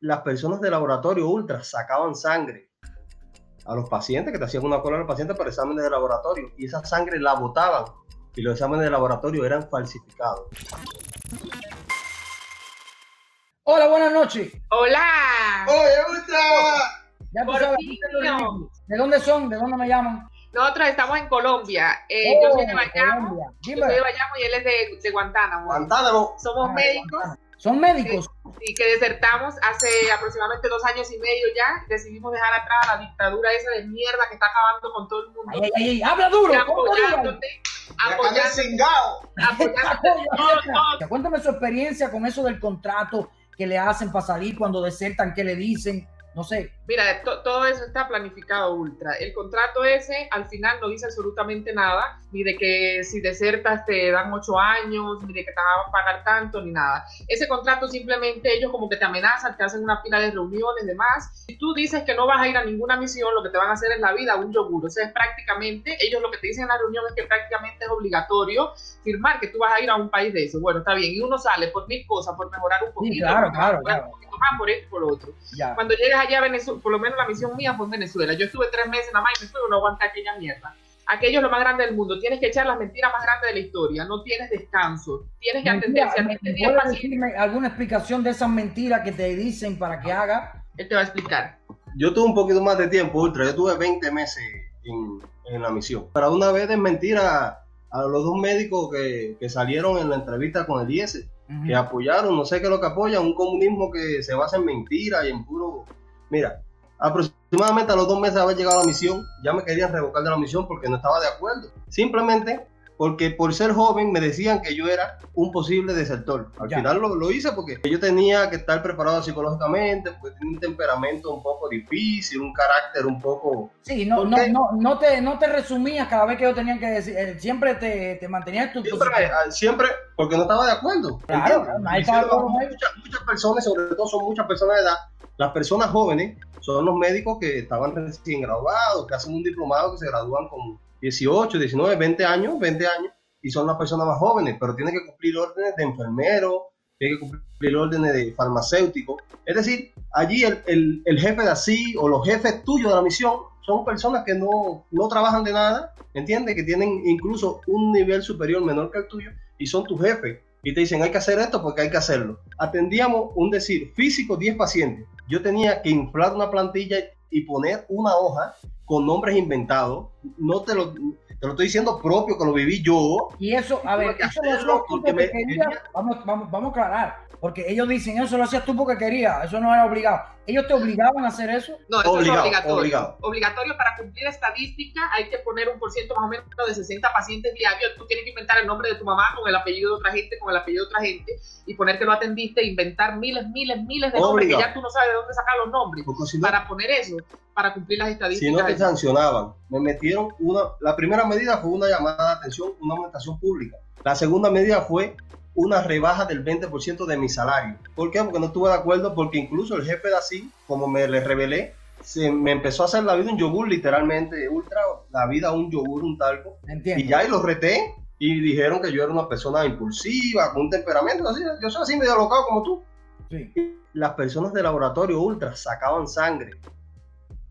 las personas de laboratorio ultra sacaban sangre a los pacientes, que te hacían una cola a los pacientes para exámenes de laboratorio, y esa sangre la botaban, y los exámenes de laboratorio eran falsificados. Hola, buenas noches. Hola. ¡Oye, ultra! Ya tú Por sabes, fin, ¿de dónde son? ¿De dónde me llaman? Nosotros estamos en Colombia. Eh, yo soy de Oh, Bayamo. Colombia. Yo soy de Bayamo y él es de, de Guantánamo. Guantánamo. Somos Ah, médicos Son médicos. y que desertamos hace aproximadamente dos años y medio ya. Decidimos dejar atrás la dictadura esa de mierda que está acabando con todo el mundo. Ay, ay, ay, habla duro. Apoyándote. Cuéntame su experiencia con eso del contrato que le hacen para salir cuando desertan, qué le dicen, no sé. Mira, to- todo eso está planificado ultra. El contrato ese al final no dice absolutamente nada, ni de que si desertas te dan ocho años, ni de que te van a pagar tanto, ni nada. Ese contrato simplemente ellos como que te amenazan, te hacen una pila de reuniones, demás. Si tú dices que no vas a ir a ninguna misión, lo que te van a hacer en la vida un yogur. O sea, es prácticamente, ellos lo que te dicen en la reunión es que prácticamente es obligatorio firmar que tú vas a ir a un país de eso. Bueno, está bien. Y uno sale por mil cosas, por mejorar un poquito, claro, por claro, mejorar claro. Más, por esto y por lo otro. Ya. Cuando llegas allá a Venezuela, por lo menos la misión mía fue en Venezuela. Yo estuve tres meses nada más y me fui, no aguanté aquella mierda. Aquello es lo más grande del mundo. Tienes que echar las mentiras más grandes de la historia. No tienes descanso. Tienes que atender. Si ¿me- atendías ¿Puedes paciente, decirme alguna explicación de esas mentiras que te dicen para que haga? él te va a explicar. Yo tuve un poquito más de tiempo, ultra. Yo tuve 20 meses en, en la misión. Para una vez desmentir a, a los dos médicos que, que salieron en la entrevista con el IES, Que apoyaron, no sé qué es lo que apoyan, un comunismo que se basa en mentiras y en puro... Mira, aproximadamente a los dos meses de haber llegado a la misión, ya me querían revocar de la misión porque no estaba de acuerdo. Simplemente porque por ser joven me decían que yo era un posible desertor. Al Ya. final lo, lo hice porque yo tenía que estar preparado psicológicamente, porque tenía un temperamento un poco difícil, un carácter un poco... Sí, no, ¿Por no, no, no, te, no te resumías cada vez que ellos tenían que decir, eh, siempre te, te mantenías en tu Siempre, ah, siempre, porque no estaba de acuerdo. Claro, claro, muchas, muchas personas, sobre todo son muchas personas de edad, las personas jóvenes son los médicos que estaban recién graduados, que hacen un diplomado, que se gradúan con 18, 19, 20 años, 20 años, y son las personas más jóvenes, pero tienen que cumplir órdenes de enfermero, tienen que cumplir órdenes de farmacéutico. Es decir, allí el, el, el jefe de así o los jefes tuyos de la misión son personas que no, no trabajan de nada, ¿entiendes? Que tienen incluso un nivel superior menor que el tuyo y son tus jefes. Y te dicen, hay que hacer esto porque hay que hacerlo. Atendíamos un decir físico 10 pacientes. Yo tenía que inflar una plantilla y poner una hoja con nombres inventados. No te lo, te lo estoy diciendo propio, que lo viví yo. Y eso, a ver, que eso lo hacerlo hacías tú porque porque me- querías. quería- Vamos, vamos, vamos a aclarar. Porque ellos dicen, eso lo hacías tú porque querías. Eso no era obligado. Ellos te obligaban a hacer eso. No, eso Obligado, es obligatorio. obligado. Obligatorio para cumplir estadística hay que poner un por ciento más o menos de 60 pacientes diarios. Tú tienes que inventar el nombre de tu mamá con el apellido de otra gente, con el apellido de otra gente y poner que lo atendiste, inventar miles, miles, miles de nombres que ya tú no sabes de dónde sacar los nombres Porque si no, para poner eso, para cumplir las si estadísticas. no te sancionaban, me metieron una. La primera medida fue una llamada de atención, una aumentación pública. La segunda medida fue una rebaja del 20% de mi salario. ¿Por qué? Porque no estuve de acuerdo, porque incluso el jefe de así, como me le revelé, se me empezó a hacer la vida un yogur, literalmente, ultra, la vida un yogur, un talco. Entiendo. Y ya y los reté y dijeron que yo era una persona impulsiva, con un temperamento así. Yo soy así medio alocado como tú. Sí. Las personas de laboratorio ultra sacaban sangre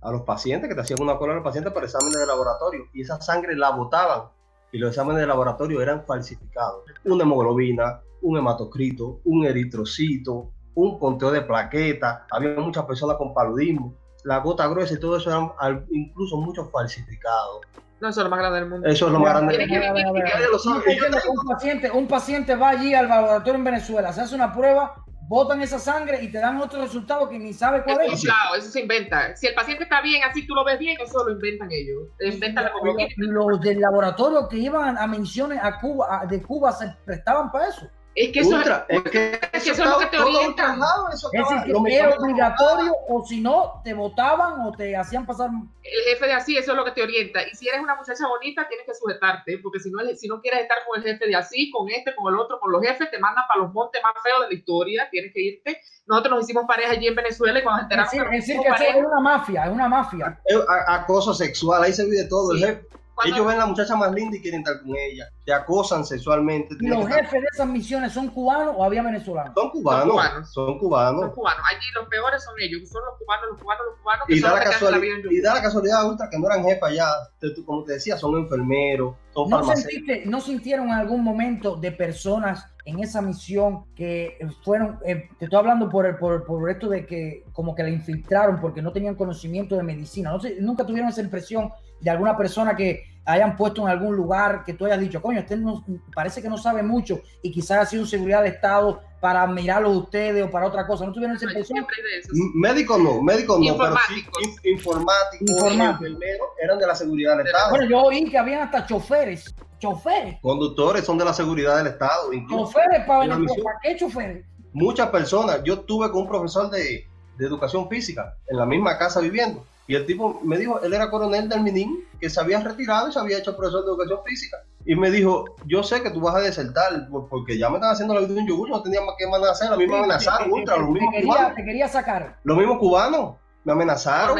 a los pacientes, que te hacían una cola a los pacientes para exámenes de laboratorio. Y esa sangre la botaban. Y los exámenes de laboratorio eran falsificados. Una hemoglobina, un hematocrito, un eritrocito, un conteo de plaquetas. Había muchas personas con paludismo. La gota gruesa y todo eso eran incluso muchos falsificados. No, eso es lo más grande del mundo. Eso es lo más grande. Diciendo que un paciente, un paciente va allí al laboratorio en Venezuela, se hace una prueba, botan esa sangre y te dan otro resultado que ni sabe cuál es. claro, eso se inventa. Si el paciente está bien, así tú lo ves bien, eso lo inventan ellos. Inventan. Los del laboratorio que iban a misiones a Cuba, a- de Cuba, se prestaban para eso. Es que eso Ultra, es que es que eso es lo que te orientan. eso Es que era obligatorio o si no, te votaban o te hacían pasar. el jefe de así, eso es lo que te orienta. Y si eres una muchacha bonita, tienes que sujetarte, porque si no, si no quieres estar con el jefe de así, con este, con el otro, con los jefes, te mandan para los montes más feos de la historia, tienes que irte. Nosotros nos hicimos pareja allí en Venezuela y cuando nos Es enteramos decir, es decir, que eso pareja, es una mafia, es una mafia. Acoso sexual, ahí se vive todo. el Sí. jefe- cuando- Ellos ven a la muchacha más linda y quieren estar con ella. Te acosan sexualmente. ¿Y tienes los estar- jefes de esas misiones son cubanos o había venezolanos? Son cubanos, cubanos. son cubanos. Los cubanos. Allí los peores son ellos. Son los cubanos, los cubanos, los cubanos que Y son da, la la casualidad, en y da la casualidad, Ultra, que no eran jefas ya, te- tú- como te decía, son enfermeros, son ¿No, sentiste, ¿No sintieron en algún momento de personas en esa misión que fueron, eh, te estoy hablando por, el, por, por esto de que como que la infiltraron porque no tenían conocimiento de medicina? ¿No sé, ¿Nunca tuvieron esa impresión de alguna persona que hayan puesto en algún lugar que tú hayas dicho, coño, este no- parece que no sabe mucho y quizás ha sido seguridad del Estado para mirarlo a ustedes o para otra cosa? ¿No tuvieron esa Yo impresión? siempre de eso. M- Médicos no, médicos no, pero sí Informáticos. in- informáticos, Informáticos. enfermeros eran de la seguridad del De- Estado. Bueno, yo oí que habían hasta choferes, choferes, Conductores son de la seguridad del Estado. Incluso choferes para. ¿Para qué choferes? muchas personas, yo estuve con un profesor de, de educación física en la misma casa viviendo. Y el tipo me dijo, él era coronel del MININ, que se había retirado y se había hecho profesor de educación física. Y me dijo, yo sé que tú vas a desertar, por- porque ya me están haciendo la vida de un yogur, no tenía más que hacer, a mí me amenazaron, ultra, los te, mismos quería, cubanos, te quería sacar. los mismos cubanos me amenazaron,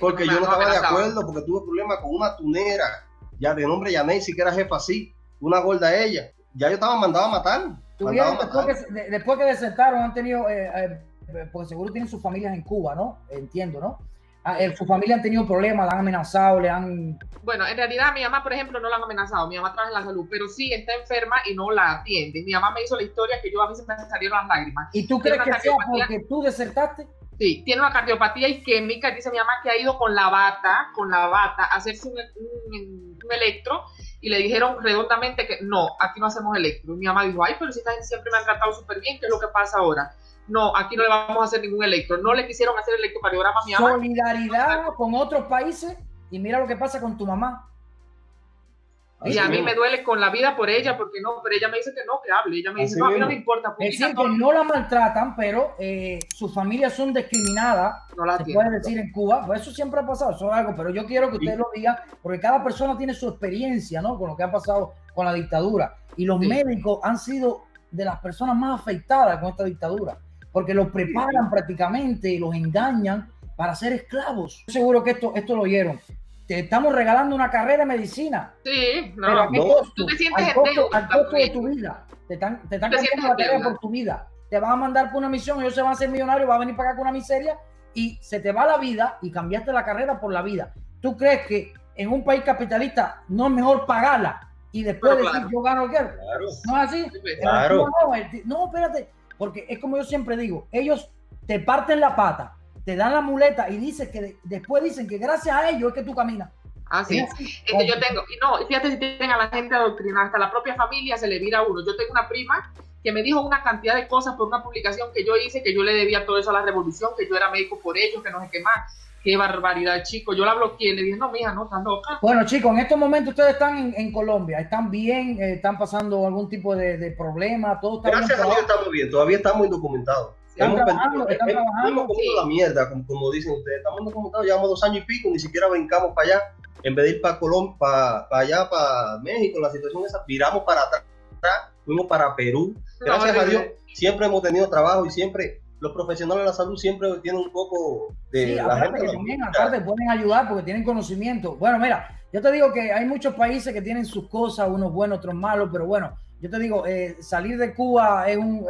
porque yo no estaba de acuerdo, porque tuve problemas con una tunera, ya de nombre Yanesi, que era jefa así, una gorda ella. Ya yo estaba mandado a matar. que, después que desertaron, han tenido, eh, eh, porque seguro tienen sus familias en Cuba, ¿no? Entiendo, ¿no? Ah, eh, su familia han tenido problemas, la han amenazado, le han... Bueno, en realidad a mi mamá, por ejemplo, no la han amenazado. Mi mamá trabaja en la salud, pero sí está enferma y no la atiende. Mi mamá me hizo la historia que yo a veces me salieron las lágrimas. ¿Y tú crees que sea porque tú desertaste? Sí, tiene una cardiopatía isquémica. Dice mi mamá que ha ido con la bata, con la bata, a hacerse un, un- un electro y le dijeron redondamente que no, aquí no hacemos electro. Y mi mamá dijo, ay, pero si siempre me han tratado súper bien, ¿qué es lo que pasa ahora? No, aquí no le vamos a hacer ningún electro. No le quisieron hacer electrocardiograma a mi mamá. Solidaridad con otros países y mira lo que pasa con tu mamá. Y a mí me duele con la vida por ella, porque no, pero ella me dice que no, que hable. Ella me dice, Así no, a mí no me importa. Es decir, todo, que no la maltratan, pero eh, sus familias son discriminadas no la se atiende. puede decir en Cuba, pues eso siempre ha pasado, eso es algo, pero yo quiero que ustedes lo digan, porque cada persona tiene su experiencia, ¿no? Con lo que ha pasado con la dictadura. Y los Sí. médicos han sido de las personas más afectadas con esta dictadura, porque los preparan prácticamente y los engañan para ser esclavos. Seguro que esto, esto lo oyeron. Te estamos regalando una carrera de medicina, Sí, no. pero ¿a qué no. costo? Tú te sientes Al costo, al costo de tu vida. Te están, te están te cambiando la carrera por tu vida. Te van a mandar por una misión, ellos se van a hacer millonarios, va a venir para acá con una miseria y se te va la vida y cambiaste la carrera por la vida. ¿Tú crees que en un país capitalista no es mejor pagarla y después decir claro. yo gano el guerra? Claro. No es así. pues, No, no, espérate, porque es como yo siempre digo, ellos te parten la pata, te dan la muleta y dicen que de- después dicen que gracias a ellos es que tú caminas. Así. Es yo tengo, y no, fíjate si tienen a la gente adoctrinada, hasta la propia familia se le vira a uno. Yo tengo una prima que me dijo una cantidad de cosas por una publicación que yo hice, que yo le debía todo eso a la revolución, que yo era médico por ellos, que no sé qué más. Qué barbaridad, chico. Yo la bloqueé, le dije, no, mija, no, estás loca. Bueno, chicos, en estos momentos ustedes están en, en Colombia, están bien, Eh, están pasando algún tipo de, de problema, todo está Gracias a bien. Dios estamos bien, todavía estamos indocumentados. Están Hemos trabajando, están hemos- trabajando, hemos comido sí. la mierda, como, como dicen ustedes. Estamos indocumentados, llevamos dos años y pico, ni siquiera brincamos para allá. En vez de ir para Colombia, para, allá, para México, la situación esa, viramos para atrás, fuimos para Perú. Gracias No, a Dios, siempre hemos tenido trabajo y siempre los profesionales de la salud siempre tienen un poco de Sí, la gente. que también, aparte pueden ayudar porque tienen conocimiento. Bueno, mira, yo te digo que hay muchos países que tienen sus cosas, unos buenos, otros malos, pero bueno, yo te digo, eh, salir de Cuba es un,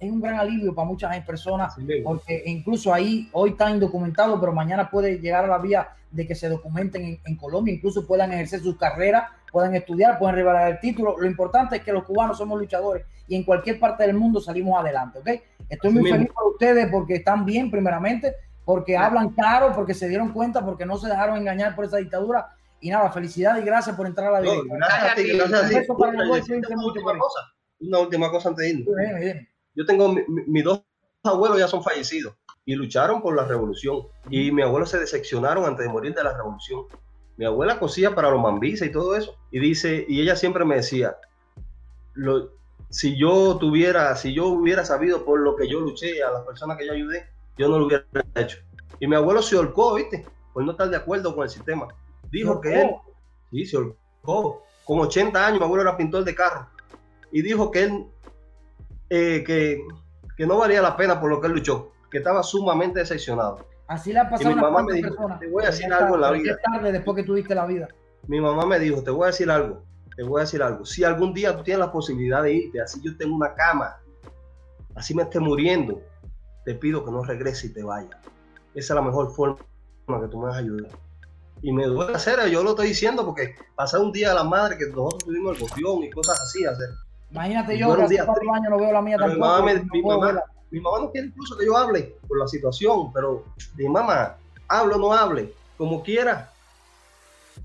es un gran alivio para muchas personas porque incluso ahí hoy está indocumentado, pero mañana puede llegar a la vía de que se documenten en, en Colombia, incluso puedan ejercer sus carreras, puedan estudiar, puedan revelar el título. Lo importante es que los cubanos somos luchadores y en cualquier parte del mundo salimos adelante, ¿ok? Estoy muy feliz por ustedes porque están bien, primeramente, porque hablan claro, porque se dieron cuenta, porque no se dejaron engañar por esa dictadura. Y nada, felicidades y gracias por entrar a la No, directa. gracias a ti, gracias a ti. para los una última cosa, una última cosa antes de irnos. Dime, dime. yo tengo mi- mi- mis dos abuelos ya son fallecidos y lucharon por la revolución y mi abuelo se decepcionaron antes de morir de la revolución mi abuela cosía para los mambisas y todo eso y dice y ella siempre me decía lo- si yo tuviera si yo hubiera sabido por lo que yo luché a las personas que yo ayudé yo no lo hubiera hecho y mi abuelo se holcó viste por no estar de acuerdo con el sistema dijo que él. Sí, se ahorcó. Con 80 años, mi abuelo era pintor de carro. Y dijo que él, eh, que, que no valía la pena por lo que él luchó, que estaba sumamente decepcionado. Así le ha pasado Y mi mamá me dijo, personas. "Te voy a Pero decir algo en la pero vida". tarde después que tuviste la vida. Mi mamá me dijo, te voy a decir algo, te voy a decir algo. Si algún día tú tienes la posibilidad de irte, así yo tengo una cama, así me esté muriendo, te pido que no regreses y te vayas. Esa es la mejor forma que tú me vas a ayudar. Y me duele hacer, yo lo estoy diciendo porque pasar un día a la madre que nosotros tuvimos el botión y cosas así, hacer. Imagínate yo, que hace cuatro años no veo la mía tampoco. Mi mamá, mi, mamá, no quiere incluso que yo hable por la situación, pero mi mamá, hable o no hable, como quiera,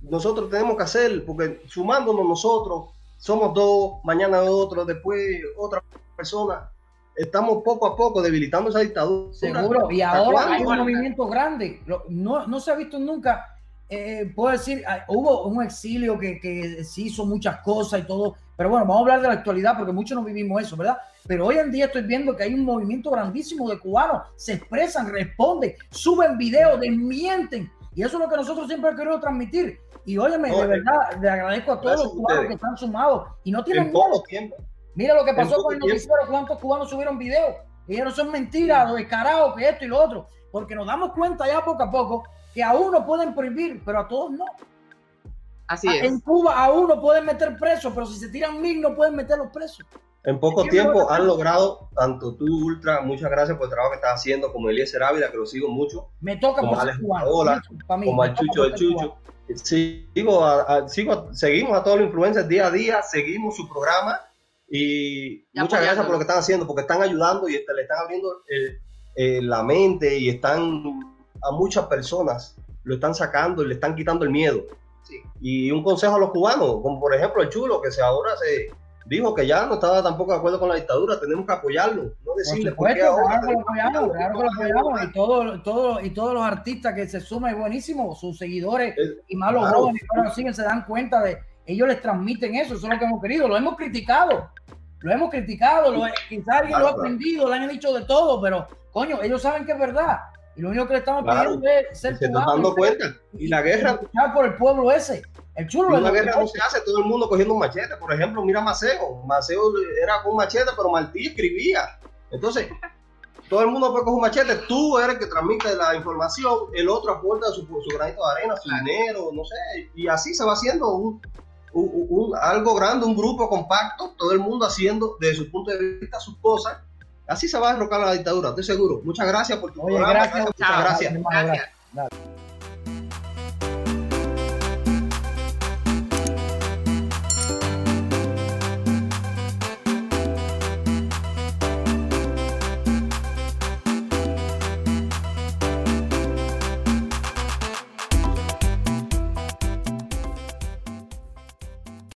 nosotros tenemos que hacer, porque sumándonos nosotros, somos dos, mañana otro, después otra persona, estamos poco a poco debilitando esa dictadura. Seguro, y ahora hay un movimiento grande, no, no se ha visto nunca eh, puedo decir, ah, hubo un exilio que, que se hizo muchas cosas y todo, pero bueno, vamos a hablar de la actualidad porque muchos no vivimos eso, ¿verdad? Pero hoy en día estoy viendo que hay un movimiento grandísimo de cubanos, se expresan, responden, suben videos, desmienten, y eso es lo que nosotros siempre queremos transmitir. Y óyeme, de verdad, le agradezco a todos los cubanos que están sumados y no tienen poco tiempo. Mira lo que pasó con el noticiero, cuántos cubanos subieron videos. Y no son mentiras, lo descarados, que esto y lo otro. Porque nos damos cuenta ya poco a poco que a uno pueden prohibir, pero a todos no. Así es. En Cuba a uno pueden meter preso, pero si se tiran mil no pueden meterlos presos. En poco tiempo han logrado, tanto tú, Ultra, muchas gracias por el trabajo que estás haciendo, como Eliezer Ávila, que lo sigo mucho. Me toca como por Hola, como al Chucho del Chucho. Sigo sigo, seguimos a todos los influencers día a día, seguimos su programa y muchas gracias por lo que están haciendo, porque están ayudando y le están abriendo la mente y están a muchas personas lo están sacando y le están quitando el miedo. Y un consejo a los cubanos, como por ejemplo el chulo, que se ahora se dijo que ya no estaba tampoco de acuerdo con la dictadura, tenemos que apoyarlo, no decirle por, qué ahora. Claro que apoyamos, claro que lo apoyamos, y, todo, todo, y todos los artistas que se suman buenísimo, sus seguidores y más los jóvenes siguen se dan cuenta de, ellos les transmiten eso, eso es lo que hemos querido, lo hemos criticado, lo hemos criticado, lo, quizás alguien lo ha aprendido, le han dicho de todo, pero coño, ellos saben que es verdad y lo único que le estamos pidiendo es ser se están dando cuenta. Y, la guerra. por el pueblo ese. El chulo. la guerra no se hace todo el mundo cogiendo un machete. Por ejemplo, mira Maceo. Maceo era con machete, pero Martí escribía. Entonces, todo el mundo puede coger un machete. Tú eres el que transmite la información. El otro aporta su, su granito de arena, su dinero, no sé. Y así se va haciendo un, un, algo grande, un grupo compacto. Todo el mundo haciendo desde su punto de vista sus cosas Así se va a derrocar la dictadura, estoy seguro. Muchas gracias por tu Oye, Gracias, Muchas gracias. gracias.